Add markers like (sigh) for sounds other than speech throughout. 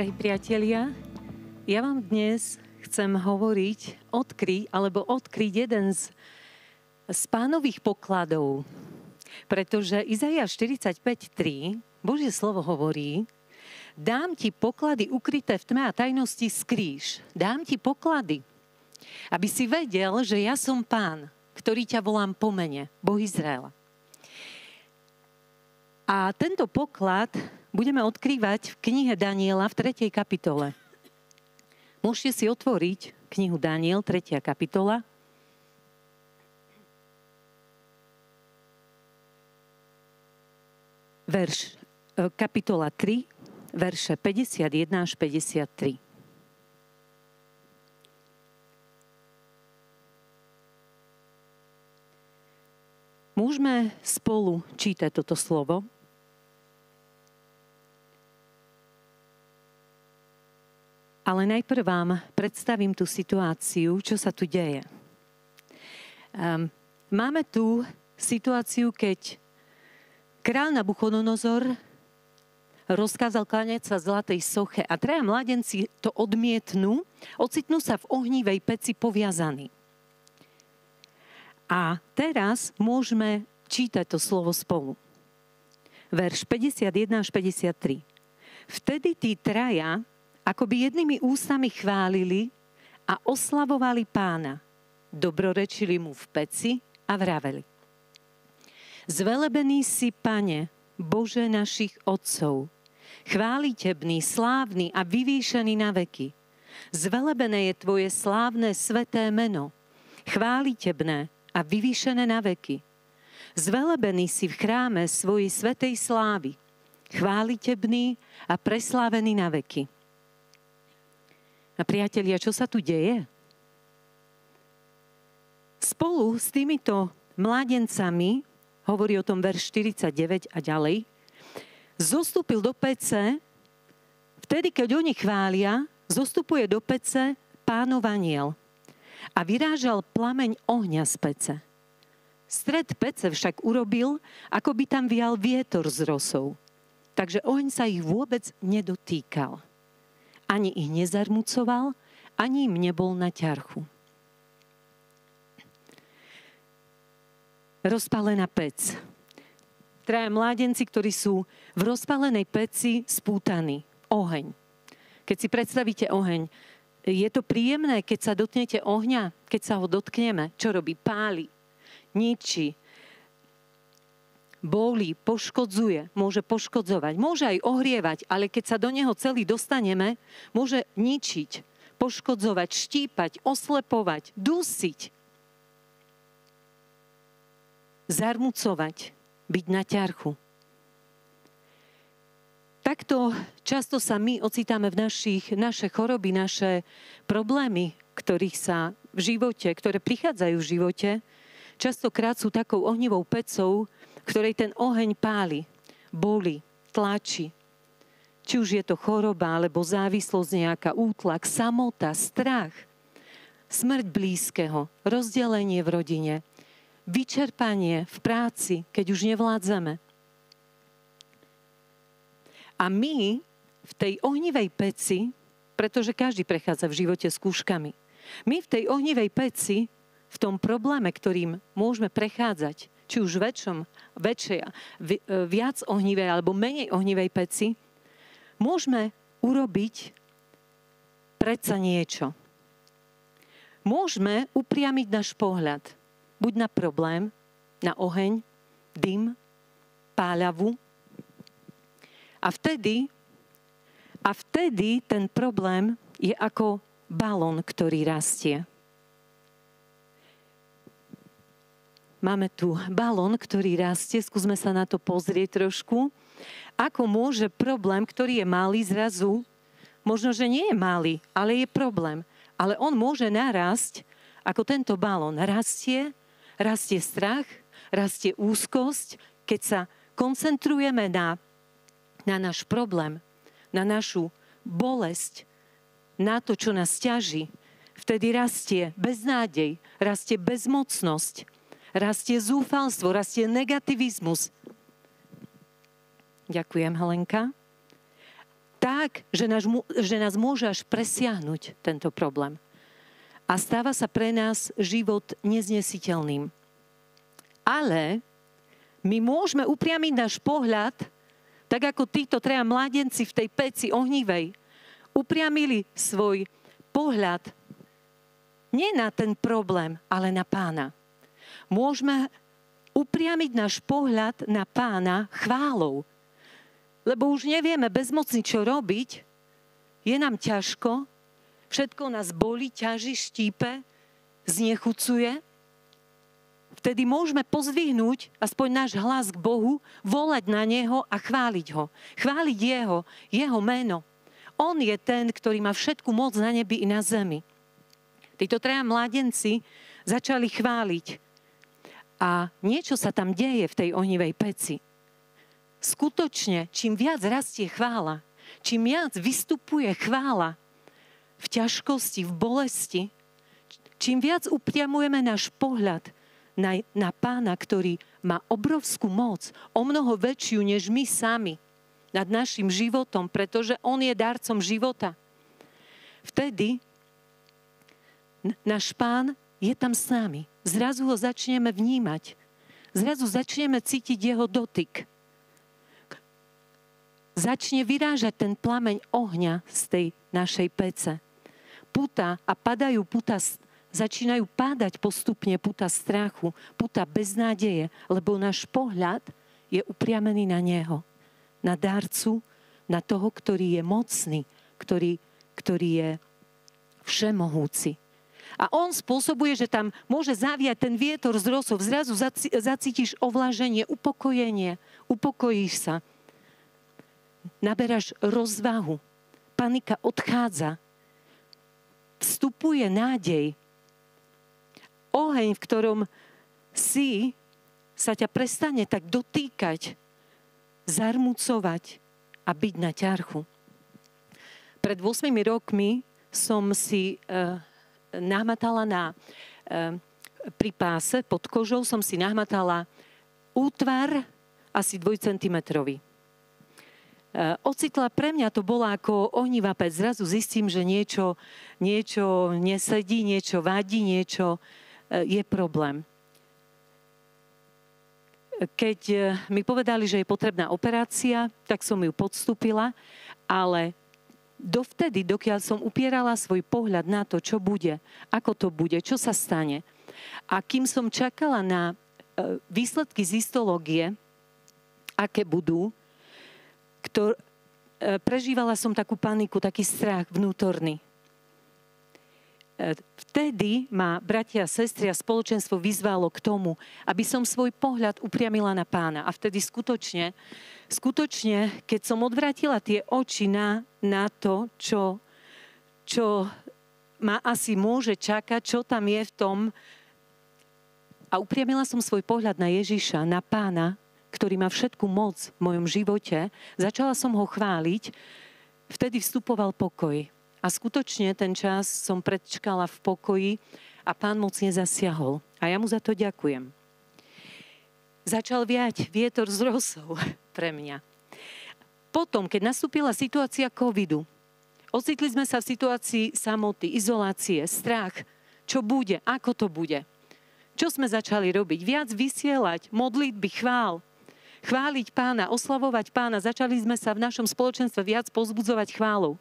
Drahí priatelia, ja vám dnes chcem hovoriť, odkryť, alebo odkryť jeden z, z pánových pokladov. Pretože Izaia 45.3, Božie slovo hovorí, dám ti poklady ukryté v tme a tajnosti skrýš. Dám ti poklady, aby si vedel, že ja som pán, ktorý ťa volám po mene, Boh Izraela. A tento poklad budeme odkrývať v knihe Daniela v 3. kapitole. Môžete si otvoriť knihu Daniel, 3. kapitola. Verš, e, kapitola 3, verše 51 až 53. Môžeme spolu čítať toto slovo. Ale najprv vám predstavím tú situáciu, čo sa tu deje. Um, máme tu situáciu, keď král Nabuchodonozor rozkázal kláňať sa zlatej soche a traja mladenci to odmietnú, ocitnú sa v ohnívej peci poviazaní. A teraz môžeme čítať to slovo spolu. Verš 51 až 53. Vtedy tí traja ako by jednými ústami chválili a oslavovali pána. Dobrorečili mu v peci a vraveli. Zvelebený si, pane, Bože našich otcov, chválitebný, slávny a vyvýšený na veky. Zvelebené je tvoje slávne sveté meno, chválitebné a vyvýšené na veky. Zvelebený si v chráme svojej svetej slávy, chválitebný a preslávený na veky. A priatelia, čo sa tu deje? Spolu s týmito mladencami, hovorí o tom verš 49 a ďalej, zostúpil do pece, vtedy, keď oni chvália, zostupuje do pece pánov aniel a vyrážal plameň ohňa z pece. Stred pece však urobil, ako by tam vial vietor z rosou. Takže oheň sa ich vôbec nedotýkal ani ich nezarmucoval, ani im nebol na ťarchu. Rozpálená pec. Traja mládenci, ktorí sú v rozpálenej peci spútaní. Oheň. Keď si predstavíte oheň, je to príjemné, keď sa dotknete ohňa, keď sa ho dotkneme. Čo robí? Páli, ničí, boli, poškodzuje, môže poškodzovať, môže aj ohrievať, ale keď sa do neho celý dostaneme, môže ničiť, poškodzovať, štípať, oslepovať, dusiť, zarmucovať, byť na ťarchu. Takto často sa my ocitáme v našich, naše choroby, naše problémy, ktorých sa v živote, ktoré prichádzajú v živote, častokrát sú takou ohnivou pecou, ktorej ten oheň páli, boli, tlačí. Či už je to choroba, alebo závislosť nejaká, útlak, samota, strach, smrť blízkeho, rozdelenie v rodine, vyčerpanie v práci, keď už nevládzame. A my v tej ohnivej peci, pretože každý prechádza v živote skúškami, my v tej ohnivej peci, v tom probléme, ktorým môžeme prechádzať, či už väčšom, väčšej, e, viac ohnivej alebo menej ohnivej peci, môžeme urobiť predsa niečo. Môžeme upriamiť náš pohľad buď na problém, na oheň, dym, páľavu. A vtedy, a vtedy ten problém je ako balón, ktorý rastie. Máme tu balón, ktorý rastie, skúsme sa na to pozrieť trošku. Ako môže problém, ktorý je malý zrazu, možno, že nie je malý, ale je problém, ale on môže narásť, ako tento balón rastie, rastie strach, rastie úzkosť, keď sa koncentrujeme na, na náš problém, na našu bolesť, na to, čo nás ťaží. Vtedy rastie beznádej, rastie bezmocnosť, rastie zúfalstvo, rastie negativizmus. Ďakujem, Helenka. tak, že nás, že nás môže až presiahnuť tento problém. A stáva sa pre nás život neznesiteľným. Ale my môžeme upriamiť náš pohľad, tak ako títo treja mladenci v tej peci ohnivej, upriamili svoj pohľad nie na ten problém, ale na pána. Môžeme upriamiť náš pohľad na pána chválou. Lebo už nevieme bezmocný, čo robiť, je nám ťažko, všetko nás boli, ťaží, štípe, znechucuje. Vtedy môžeme pozvihnúť aspoň náš hlas k Bohu, volať na Neho a chváliť Ho. Chváliť Jeho, Jeho meno. On je ten, ktorý má všetku moc na nebi i na zemi. Títo traja mladenci začali chváliť. A niečo sa tam deje v tej ohnivej peci. Skutočne, čím viac rastie chvála, čím viac vystupuje chvála v ťažkosti, v bolesti, čím viac upriamujeme náš pohľad na, na pána, ktorý má obrovskú moc, o mnoho väčšiu než my sami nad našim životom, pretože on je darcom života. Vtedy náš pán je tam s nami. Zrazu ho začneme vnímať. Zrazu začneme cítiť jeho dotyk. Začne vyrážať ten plameň ohňa z tej našej pece. Puta a padajú puta, začínajú pádať postupne puta strachu, puta beznádeje, lebo náš pohľad je upriamený na Neho. Na darcu, na toho, ktorý je mocný, ktorý, ktorý je všemohúci. A on spôsobuje, že tam môže zaviať ten vietor z rosov. Zrazu zacítiš ovlaženie, upokojenie, upokojíš sa. Naberáš rozvahu. Panika odchádza. Vstupuje nádej. Oheň, v ktorom si, sa ťa prestane tak dotýkať, zarmucovať a byť na ťarchu. Pred 8 rokmi som si uh, nahmatala na, eh, pri páse pod kožou som si nahmatala útvar asi 2 cm. Eh, ocitla pre mňa to bola ako ohnivá pec. Zrazu zistím, že niečo, niečo nesedí, niečo vadí, niečo eh, je problém. Keď mi povedali, že je potrebná operácia, tak som ju podstúpila, ale dovtedy, dokiaľ som upierala svoj pohľad na to, čo bude, ako to bude, čo sa stane. A kým som čakala na e, výsledky z histológie, aké budú, ktor, e, prežívala som takú paniku, taký strach vnútorný. E, vtedy ma bratia a sestry a spoločenstvo vyzvalo k tomu, aby som svoj pohľad upriamila na pána. A vtedy skutočne skutočne, keď som odvratila tie oči na, na to, čo, čo ma asi môže čakať, čo tam je v tom, a upriamila som svoj pohľad na Ježiša, na pána, ktorý má všetku moc v mojom živote, začala som ho chváliť, vtedy vstupoval pokoj. A skutočne ten čas som predčkala v pokoji a pán mocne zasiahol. A ja mu za to ďakujem. Začal viať vietor z rosou (laughs) pre mňa. Potom, keď nastúpila situácia covidu, ocitli sme sa v situácii samoty, izolácie, strach, čo bude, ako to bude. Čo sme začali robiť? Viac vysielať, modlitby, chvál, chváliť pána, oslavovať pána. Začali sme sa v našom spoločenstve viac pozbudzovať chválou.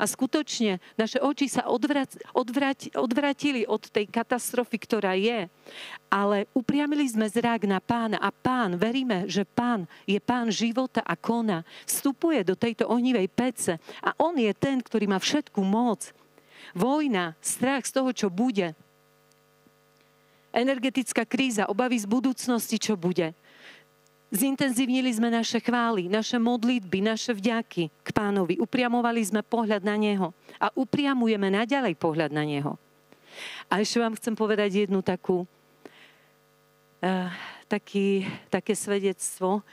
A skutočne naše oči sa odvrať, odvrať, odvratili od tej katastrofy, ktorá je. Ale upriamili sme zrak na pána a pán, veríme, že pán je pán života a kona. Vstupuje do tejto ohnivej pece a on je ten, ktorý má všetku moc. Vojna, strach z toho, čo bude. Energetická kríza, obavy z budúcnosti, čo bude Zintenzívnili sme naše chvály, naše modlitby, naše vďaky k pánovi. Upriamovali sme pohľad na neho a upriamujeme naďalej pohľad na neho. A ešte vám chcem povedať jednu takú, uh, taký, také svedectvo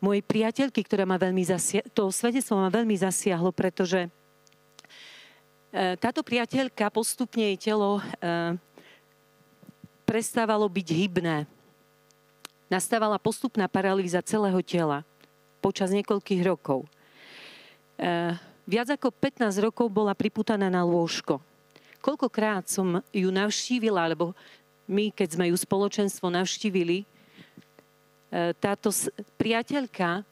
mojej priateľky, ktorá ma veľmi zasiahlo, to svedectvo ma veľmi zasiahlo, pretože uh, táto priateľka postupne jej telo uh, prestávalo byť hybné nastávala postupná paralýza celého tela počas niekoľkých rokov. viac ako 15 rokov bola priputaná na lôžko. Koľkokrát som ju navštívila, alebo my, keď sme ju spoločenstvo navštívili, e, táto priateľka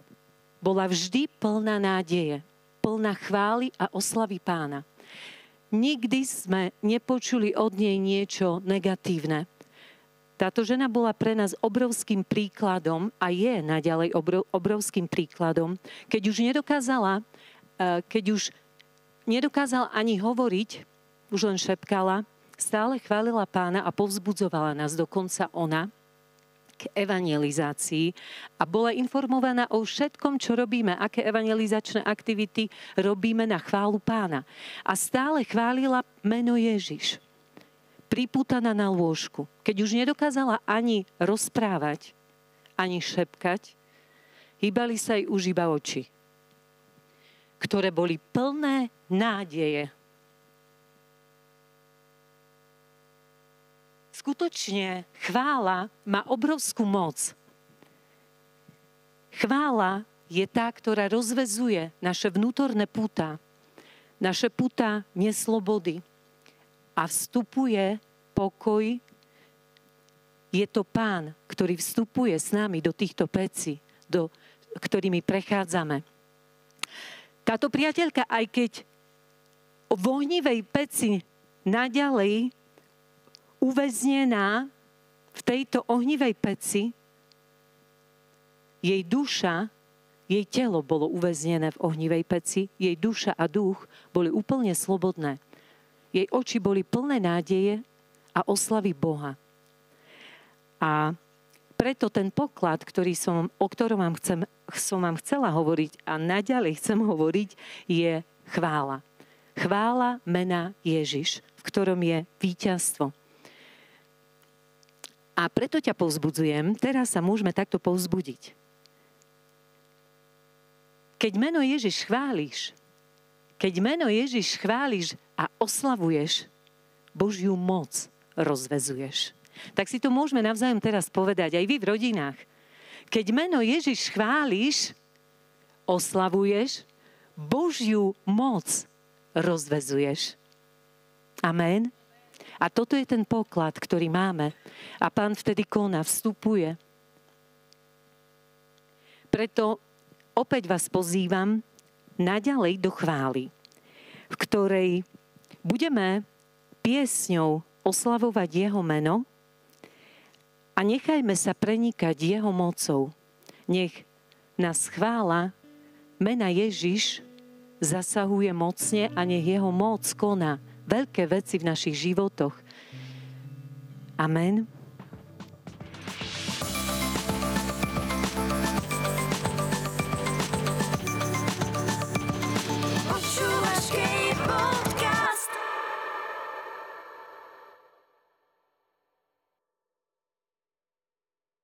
bola vždy plná nádeje, plná chvály a oslavy pána. Nikdy sme nepočuli od nej niečo negatívne. Táto žena bola pre nás obrovským príkladom a je naďalej obrovským príkladom, keď už nedokázala, e, keď už nedokázala ani hovoriť, už len šepkala, stále chválila pána a povzbudzovala nás dokonca ona k evangelizácii a bola informovaná o všetkom, čo robíme, aké evangelizačné aktivity robíme na chválu pána. A stále chválila meno Ježiš. Pripútaná na lôžku. Keď už nedokázala ani rozprávať, ani šepkať, hýbali sa jej už iba oči, ktoré boli plné nádeje skutočne chvála má obrovskú moc. Chvála je tá, ktorá rozvezuje naše vnútorné puta, naše puta neslobody a vstupuje pokoj. Je to pán, ktorý vstupuje s nami do týchto pecí, do, ktorými prechádzame. Táto priateľka, aj keď v ohnivej peci naďalej uväznená v tejto ohnivej peci, jej duša, jej telo bolo uväznené v ohnivej peci, jej duša a duch boli úplne slobodné. Jej oči boli plné nádeje a oslavy Boha. A preto ten poklad, ktorý som, o ktorom vám chcem, som vám chcela hovoriť a naďalej chcem hovoriť, je chvála. Chvála mena Ježiš, v ktorom je víťazstvo. A preto ťa povzbudzujem, teraz sa môžeme takto povzbudiť. Keď meno Ježiš chváliš, keď meno Ježiš chváliš a oslavuješ, Božiu moc rozvezuješ. Tak si to môžeme navzájom teraz povedať, aj vy v rodinách. Keď meno Ježiš chváliš, oslavuješ, Božiu moc rozvezuješ. Amen. A toto je ten poklad, ktorý máme. A pán vtedy koná, vstupuje. Preto opäť vás pozývam naďalej do chvály, v ktorej budeme piesňou oslavovať jeho meno a nechajme sa prenikať jeho mocou. Nech nás chvála mena Ježiš zasahuje mocne a nech jeho moc koná veľké veci v našich životoch. Amen.